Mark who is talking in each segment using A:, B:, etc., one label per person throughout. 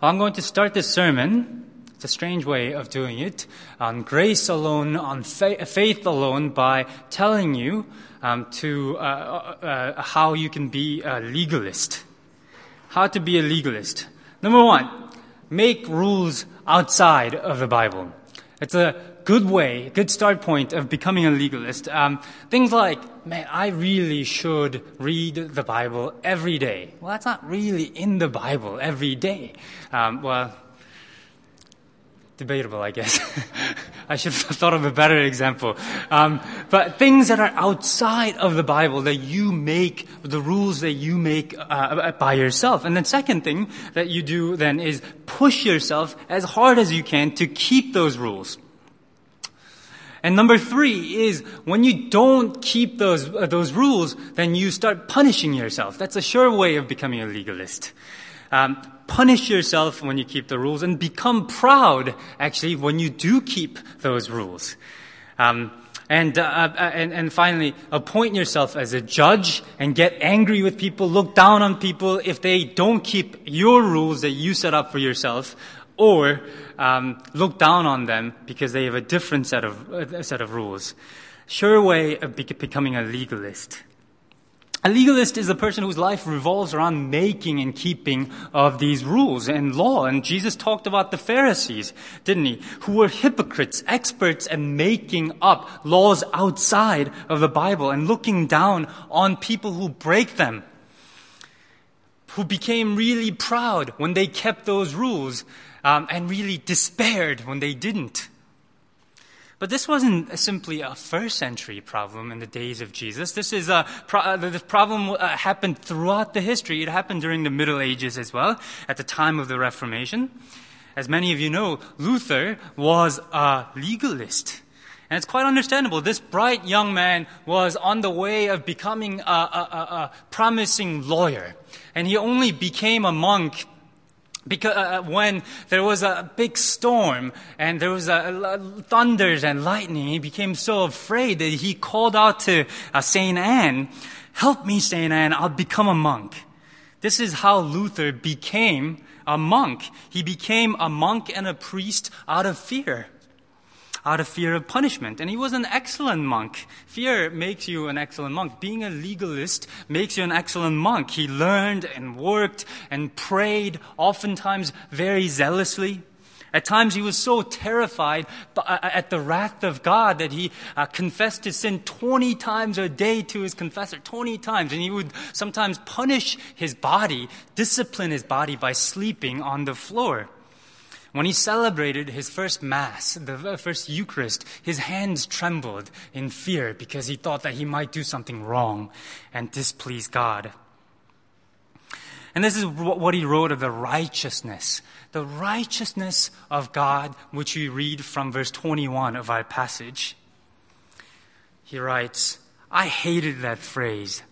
A: I'm going to start this sermon. It's a strange way of doing it on grace alone, on fa- faith alone, by telling you um, to uh, uh, uh, how you can be a legalist. How to be a legalist. Number one, make rules outside of the Bible. It's a good way, good start point of becoming a legalist. Um, things like, man, I really should read the Bible every day. Well, that's not really in the Bible every day. Um, well, debatable, I guess. I should have thought of a better example. Um, but things that are outside of the Bible that you make, the rules that you make uh, by yourself. And then second thing that you do then is push yourself as hard as you can to keep those rules. And number three is when you don't keep those, uh, those rules, then you start punishing yourself. That's a sure way of becoming a legalist. Um, punish yourself when you keep the rules and become proud, actually, when you do keep those rules. Um, and, uh, uh, and, and finally, appoint yourself as a judge and get angry with people, look down on people if they don't keep your rules that you set up for yourself, or um, look down on them because they have a different set of, uh, set of rules. Sure way of be- becoming a legalist. A legalist is a person whose life revolves around making and keeping of these rules and law. And Jesus talked about the Pharisees, didn't he? Who were hypocrites, experts at making up laws outside of the Bible and looking down on people who break them. Who became really proud when they kept those rules um, and really despaired when they didn't. But this wasn't simply a first century problem in the days of Jesus. This is a pro- uh, the problem uh, happened throughout the history. It happened during the Middle Ages as well, at the time of the Reformation. As many of you know, Luther was a legalist. And it's quite understandable. This bright young man was on the way of becoming a, a, a, a promising lawyer. And he only became a monk because uh, uh, when there was a big storm and there was a, thunders and lightning, he became so afraid that he called out to uh, Saint Anne, "Help me, Saint Anne! I'll become a monk." This is how Luther became a monk. He became a monk and a priest out of fear out of fear of punishment. And he was an excellent monk. Fear makes you an excellent monk. Being a legalist makes you an excellent monk. He learned and worked and prayed, oftentimes very zealously. At times he was so terrified uh, at the wrath of God that he uh, confessed his sin 20 times a day to his confessor, 20 times. And he would sometimes punish his body, discipline his body by sleeping on the floor. When he celebrated his first Mass, the first Eucharist, his hands trembled in fear because he thought that he might do something wrong and displease God. And this is what he wrote of the righteousness, the righteousness of God, which we read from verse 21 of our passage. He writes, I hated that phrase,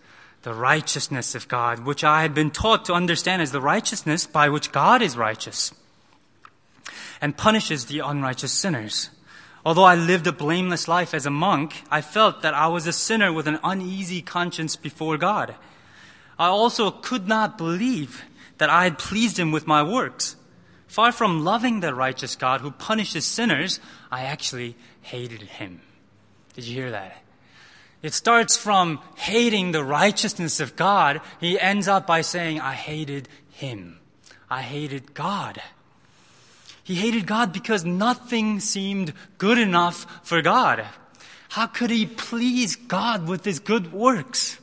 A: the righteousness of God, which I had been taught to understand as the righteousness by which God is righteous and punishes the unrighteous sinners. Although I lived a blameless life as a monk, I felt that I was a sinner with an uneasy conscience before God. I also could not believe that I had pleased him with my works. Far from loving the righteous God who punishes sinners, I actually hated him. Did you hear that? It starts from hating the righteousness of God. He ends up by saying, I hated him. I hated God. He hated God because nothing seemed good enough for God. How could he please God with his good works?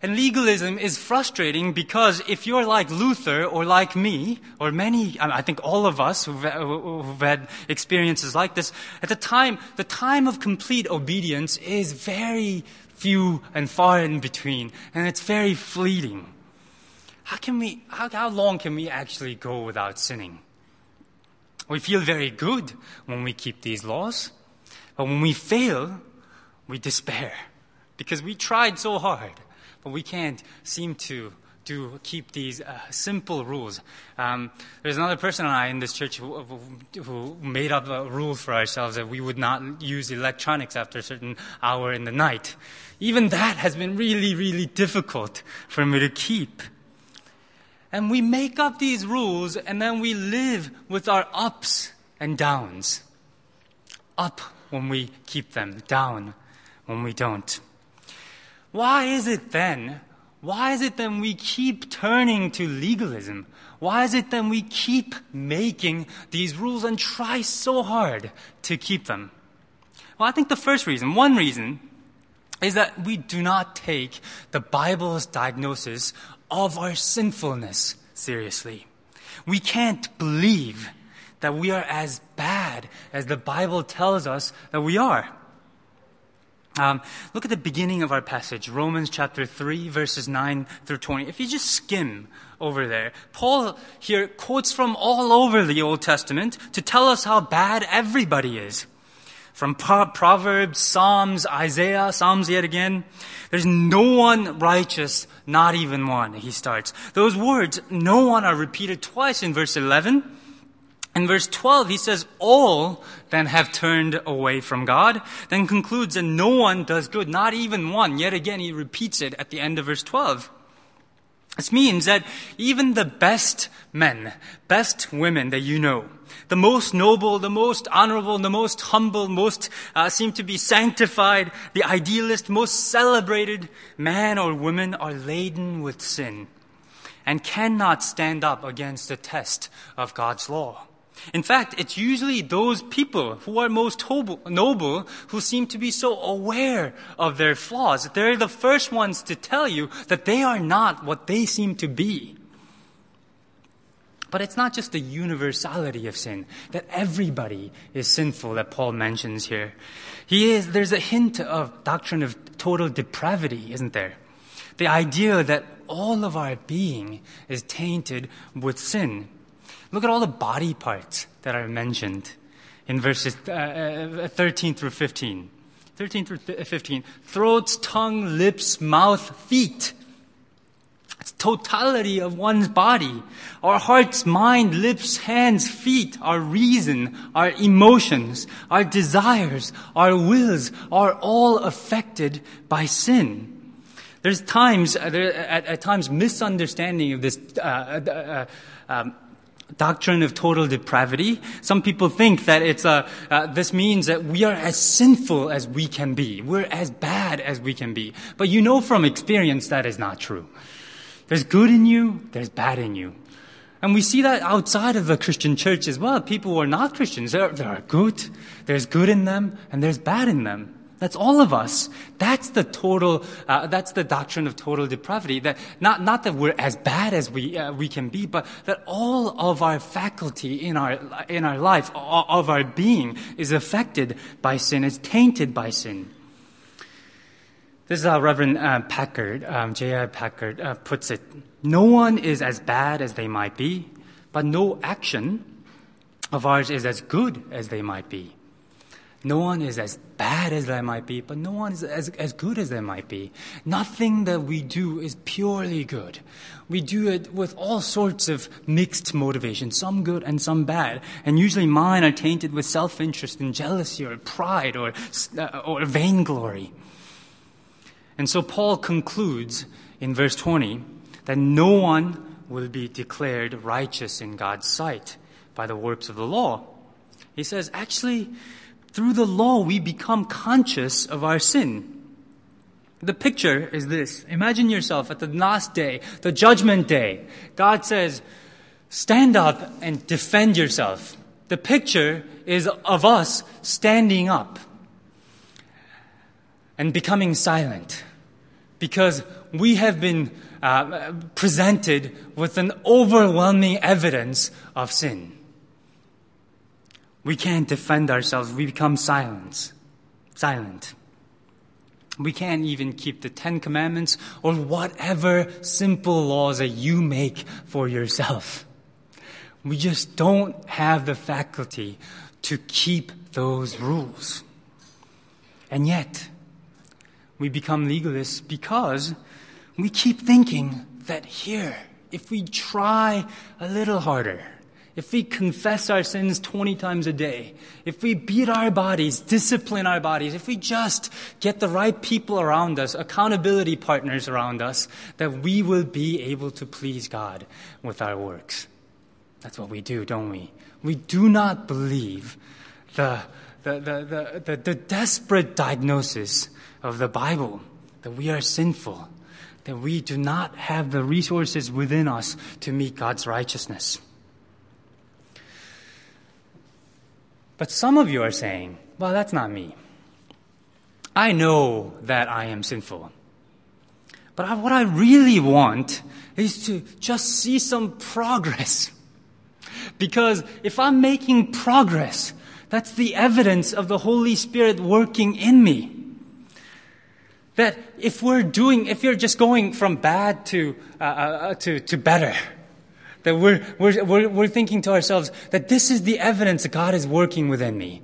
A: And legalism is frustrating because if you're like Luther or like me, or many, I think all of us who've, who've, had experiences like this, at the time, the time of complete obedience is very few and far in between, and it's very fleeting. How can we, how, how long can we actually go without sinning? We feel very good when we keep these laws, but when we fail, we despair because we tried so hard, but we can't seem to to keep these uh, simple rules. Um, there's another person and I in this church who, who, made up a rule for ourselves that we would not use electronics after a certain hour in the night. Even that has been really, really difficult for me to keep. And we make up these rules and then we live with our ups and downs. Up when we keep them, down when we don't. Why is it then? Why is it then we keep turning to legalism? Why is it then we keep making these rules and try so hard to keep them? Well, I think the first reason, one reason, is that we do not take the Bible's diagnosis of our sinfulness seriously. We can't believe that we are as bad as the Bible tells us that we are. Um, look at the beginning of our passage, Romans chapter 3, verses 9 through 20. If you just skim over there, Paul here quotes from all over the Old Testament to tell us how bad everybody is. From Proverbs, Psalms, Isaiah, Psalms yet again. There's no one righteous, not even one, he starts. Those words, no one, are repeated twice in verse 11. In verse 12, he says, all then have turned away from God, then concludes that no one does good, not even one. Yet again, he repeats it at the end of verse 12. This means that even the best men, best women that you know, the most noble, the most honorable, the most humble, most uh, seem to be sanctified, the idealist, most celebrated man or woman are laden with sin and cannot stand up against the test of God's law. In fact, it's usually those people who are most noble who seem to be so aware of their flaws. They're the first ones to tell you that they are not what they seem to be. But it's not just the universality of sin, that everybody is sinful that Paul mentions here. He is, there's a hint of doctrine of total depravity, isn't there? The idea that all of our being is tainted with sin. Look at all the body parts that are mentioned in verses uh, uh 13 through 15. 13 through 15. Throats, tongue, lips, mouth, feet. Totality of one's body. Our hearts, mind, lips, hands, feet, our reason, our emotions, our desires, our wills are all affected by sin. There's times, uh, there, at, at, times, misunderstanding of this uh, uh, uh um, doctrine of total depravity. Some people think that it's a, uh, this means that we are as sinful as we can be. We're as bad as we can be. But you know from experience that is not true. There's good in you, there's bad in you. And we see that outside of the Christian church as well. People who are not Christians, there are good, there's good in them, and there's bad in them. That's all of us. That's the total, uh, that's the doctrine of total depravity. That not, not that we're as bad as we, uh, we can be, but that all of our faculty in our, in our life, of our being, is affected by sin, is tainted by sin. This is how Reverend uh, Packer, um, J.I. Packer, uh, puts it. No one is as bad as they might be, but no action of ours is as good as they might be. No one is as bad as they might be, but no one is as, as good as they might be. Nothing that we do is purely good. We do it with all sorts of mixed motivations, some good and some bad. And usually mine are tainted with self interest and jealousy or pride or, uh, or vainglory. And so Paul concludes in verse 20 that no one will be declared righteous in God's sight by the works of the law. He says, actually, through the law, we become conscious of our sin. The picture is this. Imagine yourself at the last day, the judgment day. God says, stand up and defend yourself. The picture is of us standing up and becoming silent because we have been uh, presented with an overwhelming evidence of sin. We can't defend ourselves. We become silent. Silent. We can't even keep the Ten Commandments or whatever simple laws that you make for yourself. We just don't have the faculty to keep those rules. And yet, we become legalists because we keep thinking that here, if we try a little harder, if we confess our sins 20 times a day, if we beat our bodies, discipline our bodies, if we just get the right people around us, accountability partners around us, that we will be able to please God with our works. That's what we do, don't we? We do not believe the, the, the, the, the, desperate diagnosis of the Bible that we are sinful, that we do not have the resources within us to meet God's righteousness. But some of you are saying, well, that's not me. I know that I am sinful. But I, what I really want is to just see some progress. Because if I'm making progress, that's the evidence of the Holy Spirit working in me. That if we're doing, if you're just going from bad to, uh, uh, to, to better, that we're, we're, we're, we're thinking to ourselves that this is the evidence that God is working within me.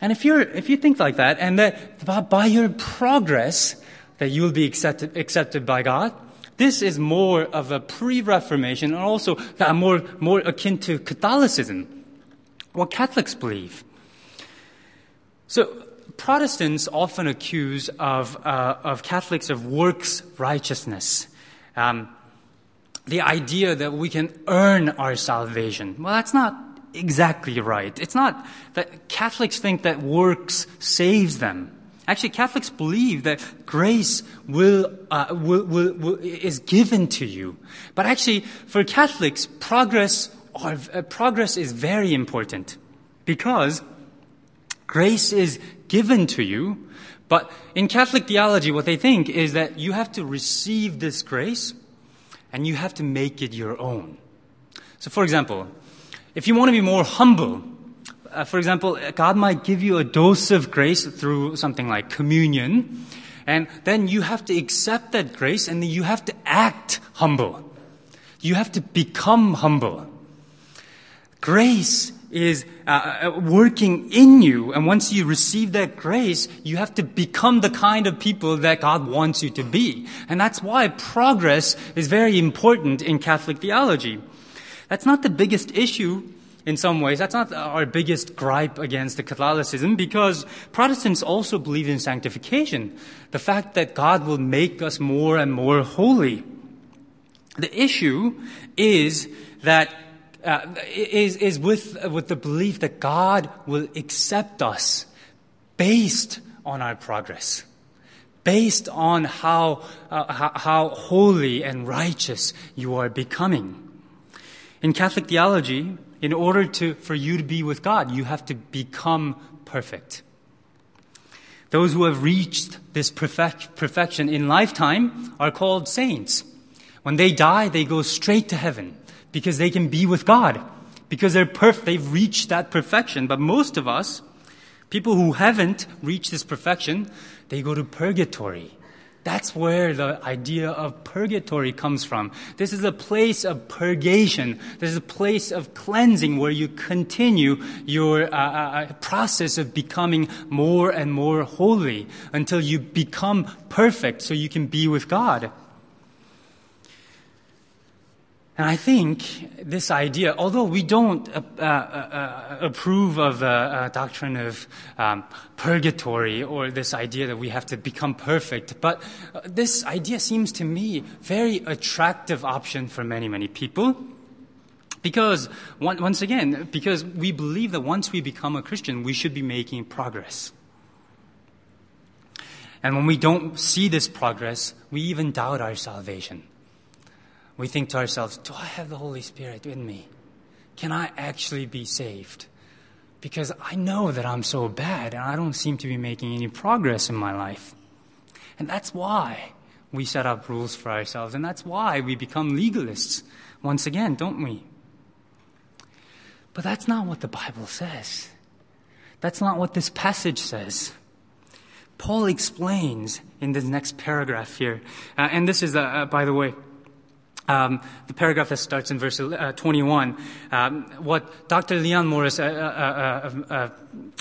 A: And if you're, if you think like that, and that by, by your progress, that you'll be accepted, accepted by God, this is more of a pre-Reformation and also more, more akin to Catholicism, what Catholics believe. So, Protestants often accuse of, uh, of Catholics of works righteousness. Um, the idea that we can earn our salvation. Well, that's not exactly right. It's not that Catholics think that works saves them. Actually, Catholics believe that grace will, uh, will, will, will, is given to you. But actually, for Catholics, progress, uh, progress is very important because grace is given to you. But in Catholic theology, what they think is that you have to receive this grace and you have to make it your own. So, for example, if you want to be more humble, uh, for example, God might give you a dose of grace through something like communion, and then you have to accept that grace and then you have to act humble. You have to become humble. Grace is uh, uh, working in you. And once you receive that grace, you have to become the kind of people that God wants you to be. And that's why progress is very important in Catholic theology. That's not the biggest issue in some ways. That's not our biggest gripe against the Catholicism because Protestants also believe in sanctification. The fact that God will make us more and more holy. The issue is that uh, is, is with, with the belief that God will accept us based on our progress, based on how, uh, how, how holy and righteous you are becoming. In Catholic theology, in order to, for you to be with God, you have to become perfect. Those who have reached this perfect, perfection in lifetime are called saints. When they die, they go straight to heaven because they can be with God, because they're perfect, they've reached that perfection. But most of us, people who haven't reached this perfection, they go to purgatory. That's where the idea of purgatory comes from. This is a place of purgation. This is a place of cleansing where you continue your uh, uh, uh process of becoming more and more holy until you become perfect so you can be with God. And I think this idea, although we don't uh, uh, uh, approve of the doctrine of um, purgatory or this idea that we have to become perfect, but uh, this idea seems to me very attractive option for many, many people. Because, once again, because we believe that once we become a Christian, we should be making progress. And when we don't see this progress, we even doubt our salvation we think to ourselves, do I have the Holy Spirit in me? Can I actually be saved? Because I know that I'm so bad and I don't seem to be making any progress in my life. And that's why we set up rules for ourselves, and that's why we become legalists once again, don't we? But that's not what the Bible says. That's not what this passage says. Paul explains in the next paragraph here, uh, and this is, uh, uh, by the way, um, the paragraph that starts in verse uh, 21, um, what Dr. Leon Morris, a, a, a,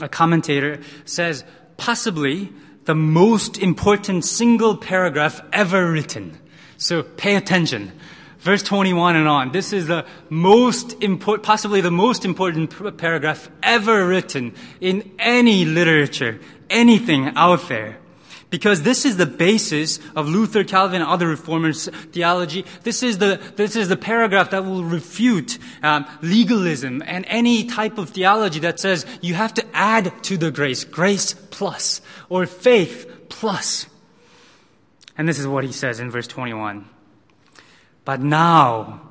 A: a, commentator, says, possibly the most important single paragraph ever written. So pay attention. verse 21 and on. This is the most important, possibly the most important paragraph ever written in any literature, anything out there. Because this is the basis of Luther, Calvin, and other reformers' theology. This is the, this is the paragraph that will refute um, legalism and any type of theology that says you have to add to the grace, grace plus, or faith plus. And this is what he says in verse 21. But now,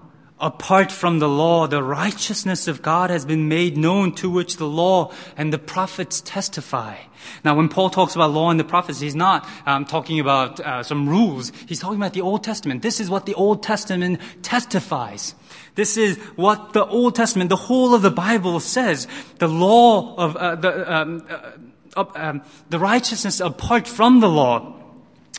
A: apart from the law, the righteousness of God has been made known to which the law and the prophets testify. Now, when Paul talks about law and the prophets, he's not um, talking about uh, some rules. He's talking about the Old Testament. This is what the Old Testament testifies. This is what the Old Testament, the whole of the Bible says. The law of uh, the um, uh, um, the righteousness apart from the law.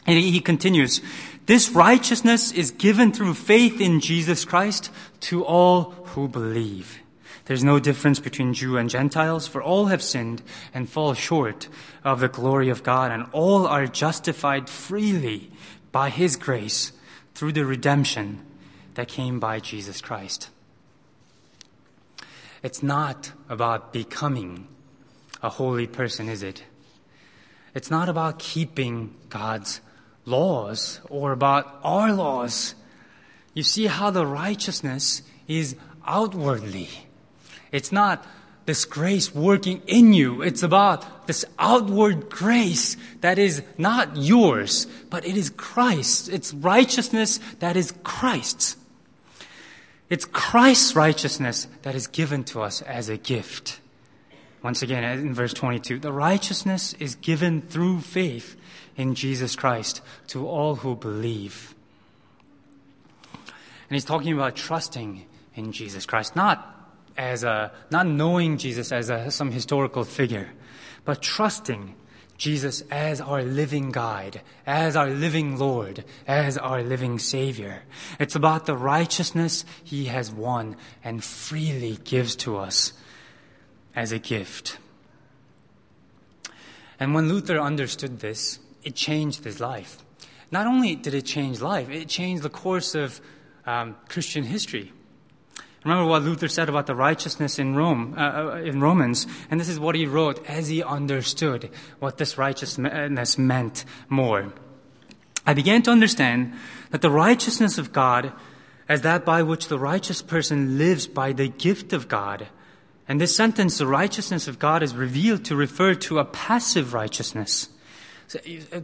A: And he continues, this righteousness is given through faith in Jesus Christ to all who believe. There's no difference between Jew and Gentiles, for all have sinned and fall short of the glory of God, and all are justified freely by His grace through the redemption that came by Jesus Christ. It's not about becoming a holy person, is it? It's not about keeping God's laws or about our laws. You see how the righteousness is outwardly. It's not this grace working in you. It's about this outward grace that is not yours, but it is Christ. It's righteousness that is Christ's. It's Christ's righteousness that is given to us as a gift. Once again, in verse 22, the righteousness is given through faith in Jesus Christ to all who believe. And he's talking about trusting in Jesus Christ, not as a, not knowing Jesus as a, some historical figure, but trusting Jesus as our living guide, as our living Lord, as our living Savior. It's about the righteousness He has won and freely gives to us as a gift. And when Luther understood this, it changed his life. Not only did it change life, it changed the course of um, Christian history. Remember what Luther said about the righteousness in Rome, uh, uh, in Romans, and this is what he wrote as he understood what this righteousness meant more. I began to understand that the righteousness of God as that by which the righteous person lives by the gift of God. And this sentence, the righteousness of God, is revealed to refer to a passive righteousness. So,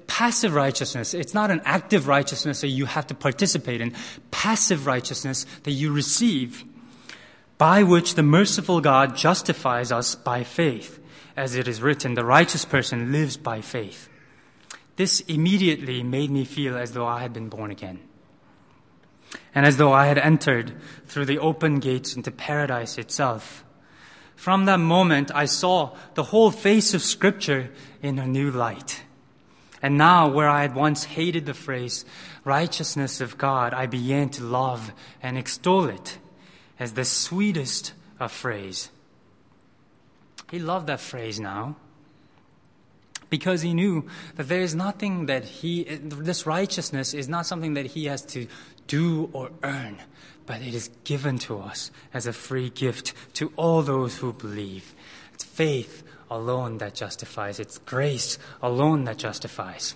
A: passive righteousness, it's not an active righteousness that you have to participate in. Passive righteousness that you receive, by which the merciful God justifies us by faith. As it is written, the righteous person lives by faith. This immediately made me feel as though I had been born again. And as though I had entered through the open gates into paradise itself. From that moment, I saw the whole face of Scripture in a new light. And now, where I had once hated the phrase righteousness of God, I began to love and extol it as the sweetest of phrase. He loved that phrase now because he knew that there is nothing that he, this righteousness is not something that he has to do or earn, but it is given to us as a free gift to all those who believe. It's faith alone that justifies. It's grace alone that justifies.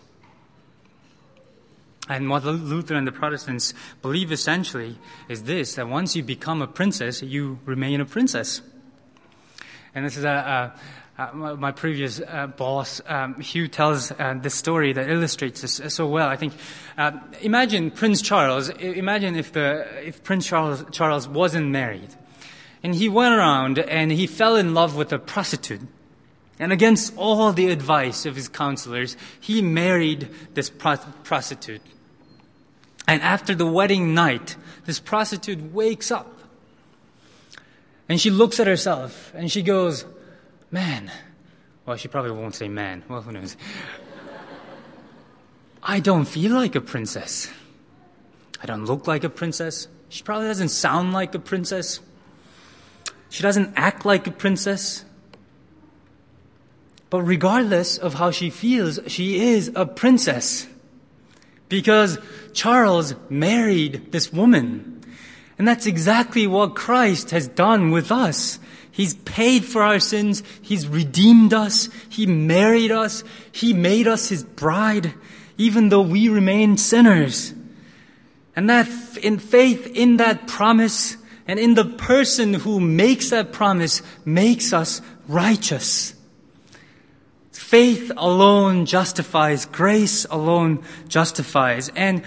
A: And what Luther and the Protestants believe essentially is this that once you become a princess, you remain a princess. And this is a, a, a my previous uh, boss, um, Hugh, tells uh, this story that illustrates this so well. I think, uh, imagine Prince Charles, imagine if, the, if Prince Charles, Charles wasn't married. And he went around and he fell in love with a prostitute. And against all the advice of his counselors, he married this prostitute. And after the wedding night, this prostitute wakes up. And she looks at herself and she goes, Man, well, she probably won't say man. Well, who knows? I don't feel like a princess. I don't look like a princess. She probably doesn't sound like a princess. She doesn't act like a princess. But regardless of how she feels, she is a princess. Because Charles married this woman. And that's exactly what Christ has done with us. He's paid for our sins. He's redeemed us. He married us. He made us his bride, even though we remain sinners. And that in faith in that promise and in the person who makes that promise makes us righteous. Faith alone justifies. Grace alone justifies. And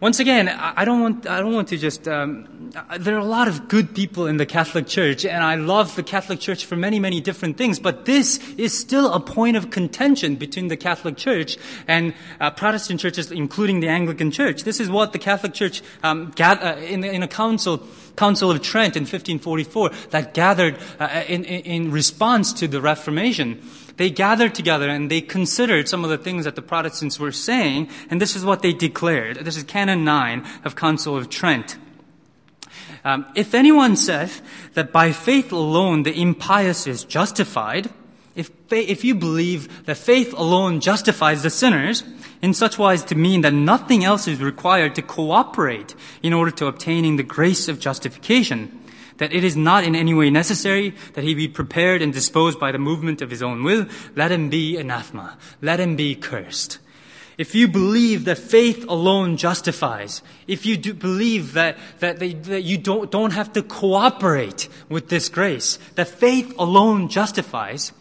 A: once again, I don't want, I don't want to just, um, there are a lot of good people in the Catholic Church, and I love the Catholic Church for many, many different things, but this is still a point of contention between the Catholic Church and uh, Protestant churches, including the Anglican Church. This is what the Catholic Church um, uh, in, in a council, Council of Trent in 1544 that gathered uh, in, in response to the Reformation they gathered together and they considered some of the things that the Protestants were saying, and this is what they declared. This is Canon 9 of Council of Trent. Um, if anyone says that by faith alone the impious is justified, if, if you believe that faith alone justifies the sinners, in such wise to mean that nothing else is required to cooperate in order to obtaining the grace of justification, that it is not in any way necessary that he be prepared and disposed by the movement of his own will, let him be anathema. Let him be cursed. If you believe that faith alone justifies, if you believe that, that, they, that you don't, don't have to cooperate with this grace, that faith alone justifies,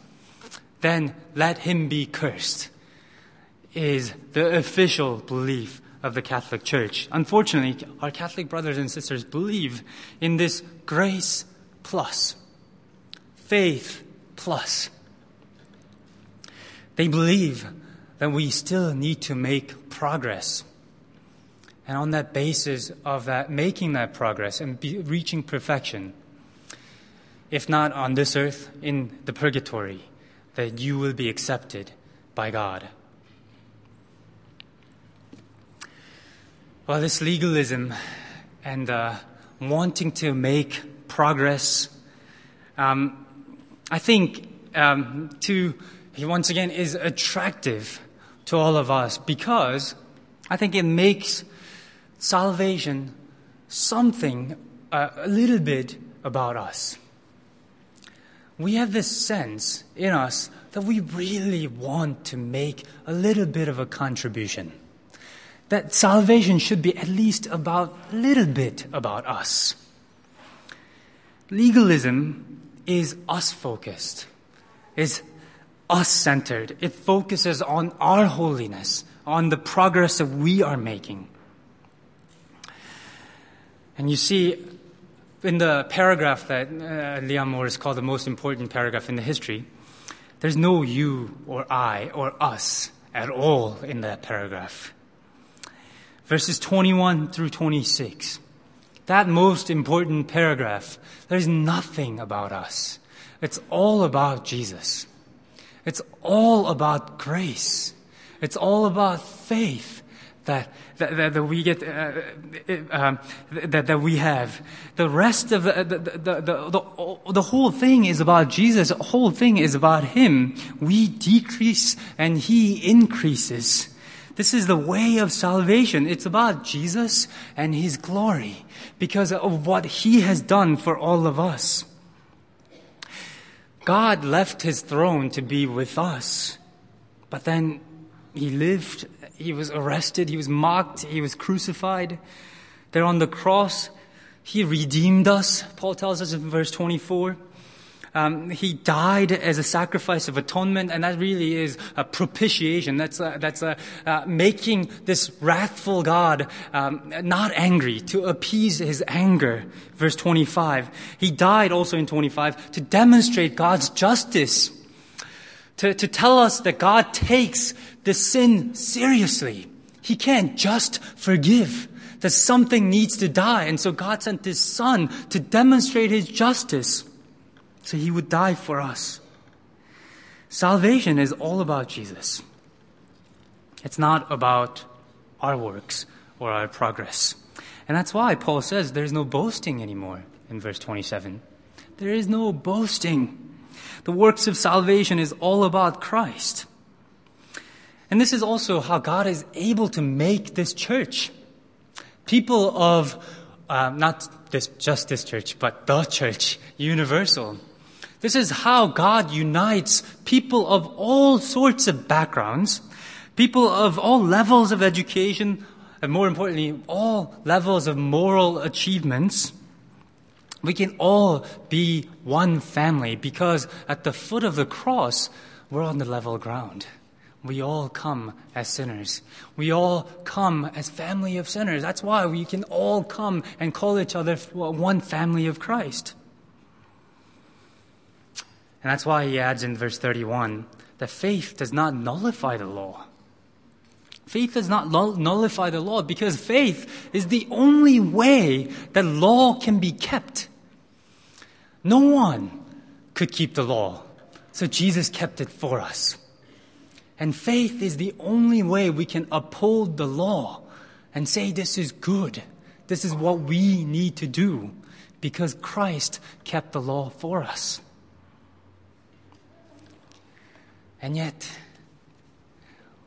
A: then let him be cursed, is the official belief of the Catholic Church. Unfortunately, our Catholic brothers and sisters believe in this grace plus, faith plus. They believe that we still need to make progress. And on that basis of that, making that progress and be, reaching perfection, if not on this earth, in the purgatory, that you will be accepted by God. Well, this legalism and uh, wanting to make progress, um, I think, um, to once again is attractive to all of us because I think it makes salvation something uh, a little bit about us. We have this sense in us that we really want to make a little bit of a contribution that salvation should be at least about a little bit about us. Legalism is us focused, is us centered. It focuses on our holiness, on the progress that we are making. And you see, in the paragraph that uh, Leon Morris called the most important paragraph in the history, there's no you or I or us at all in that paragraph verses 21 through 26. That most important paragraph, there's nothing about us. It's all about Jesus. It's all about grace. It's all about faith that, that, that, we get, uh, um, that, that we have. The rest of the, the, the, the, the whole thing is about Jesus. The whole thing is about Him. We decrease and He increases. This is the way of salvation. It's about Jesus and His glory because of what He has done for all of us. God left His throne to be with us, but then He lived, He was arrested, He was mocked, He was crucified. There on the cross, He redeemed us, Paul tells us in verse 24. Um, he died as a sacrifice of atonement, and that really is a propitiation. That's a, that's a, uh, making this wrathful God um, not angry to appease his anger. Verse 25. He died also in 25 to demonstrate God's justice, to, to tell us that God takes the sin seriously. He can't just forgive that something needs to die. And so God sent his son to demonstrate his justice. So he would die for us. Salvation is all about Jesus. It's not about our works or our progress. And that's why Paul says there's no boasting anymore in verse 27. There is no boasting. The works of salvation is all about Christ. And this is also how God is able to make this church. People of, uh, not this, just this church, but the church, universal. This is how God unites people of all sorts of backgrounds, people of all levels of education, and more importantly, all levels of moral achievements. We can all be one family because at the foot of the cross, we're on the level ground. We all come as sinners. We all come as family of sinners. That's why we can all come and call each other one family of Christ. And that's why he adds in verse 31 that faith does not nullify the law. Faith does not nullify the law because faith is the only way that law can be kept. No one could keep the law, so Jesus kept it for us. And faith is the only way we can uphold the law and say this is good. This is what we need to do because Christ kept the law for us. And yet,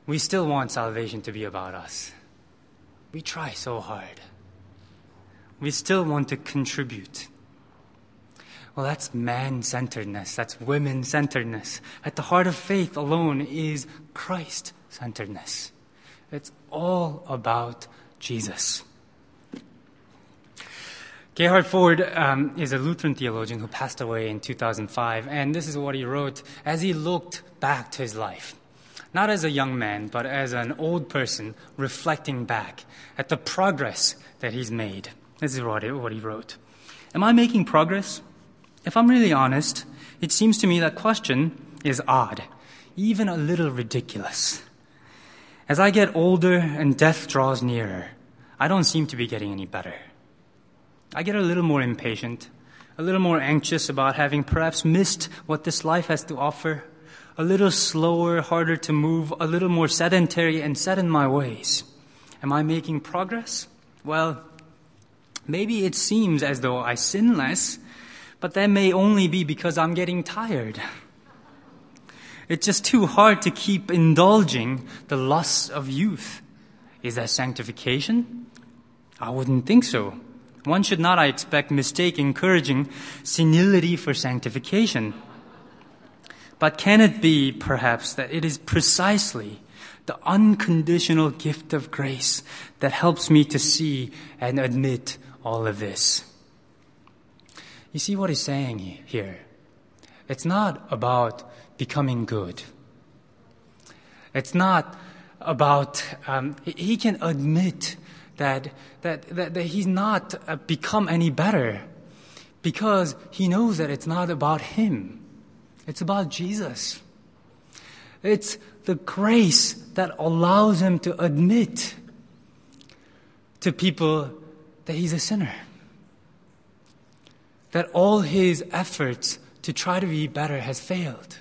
A: we still want salvation to be about us. We try so hard. We still want to contribute. Well, that's man centeredness. That's women centeredness. At the heart of faith alone is Christ centeredness. It's all about Jesus. Gerhard Forde um, is a Lutheran theologian who passed away in 2005, and this is what he wrote as he looked back to his life. Not as a young man, but as an old person reflecting back at the progress that he's made. This is what he wrote. Am I making progress? If I'm really honest, it seems to me that question is odd, even a little ridiculous. As I get older and death draws nearer, I don't seem to be getting any better. I get a little more impatient, a little more anxious about having perhaps missed what this life has to offer, a little slower, harder to move, a little more sedentary and set in my ways. Am I making progress? Well, maybe it seems as though I sin less but that may only be because I'm getting tired. It's just too hard to keep indulging the lusts of youth. Is that sanctification? I wouldn't think so. One should not, I expect, mistake encouraging senility for sanctification. But can it be, perhaps, that it is precisely the unconditional gift of grace that helps me to see and admit all of this? You see what he's saying here? It's not about becoming good. It's not about, um, he can admit that, that, that, that he's not uh, become any better because he knows that it's not about him. It's about Jesus. It's the grace that allows him to admit to people that he's a sinner that all his efforts to try to be better has failed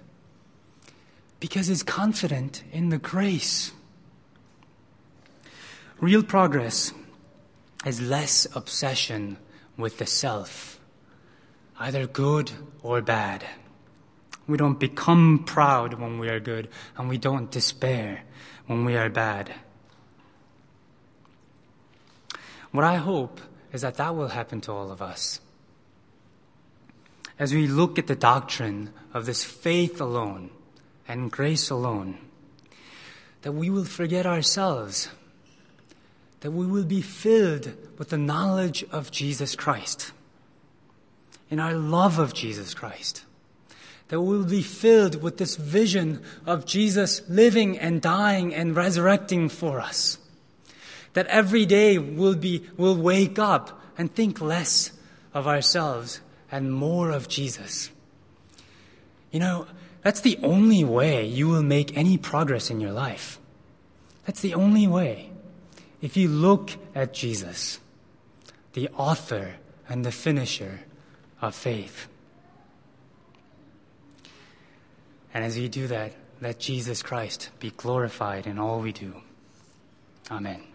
A: because he's confident in the grace. Real progress is less obsession with the self, either good or bad. We don't become proud when we are good, and we don't despair when we are bad. What I hope is that that will happen to all of us as we look at the doctrine of this faith alone and grace alone, that we will forget ourselves, that we will be filled with the knowledge of Jesus Christ, in our love of Jesus Christ, that we will be filled with this vision of Jesus living and dying and resurrecting for us. That every day we'll be, we'll wake up and think less of ourselves and more of Jesus. You know, that's the only way you will make any progress in your life. That's the only way. If you look at Jesus, the author and the finisher of faith. And as we do that, let Jesus Christ be glorified in all we do. Amen.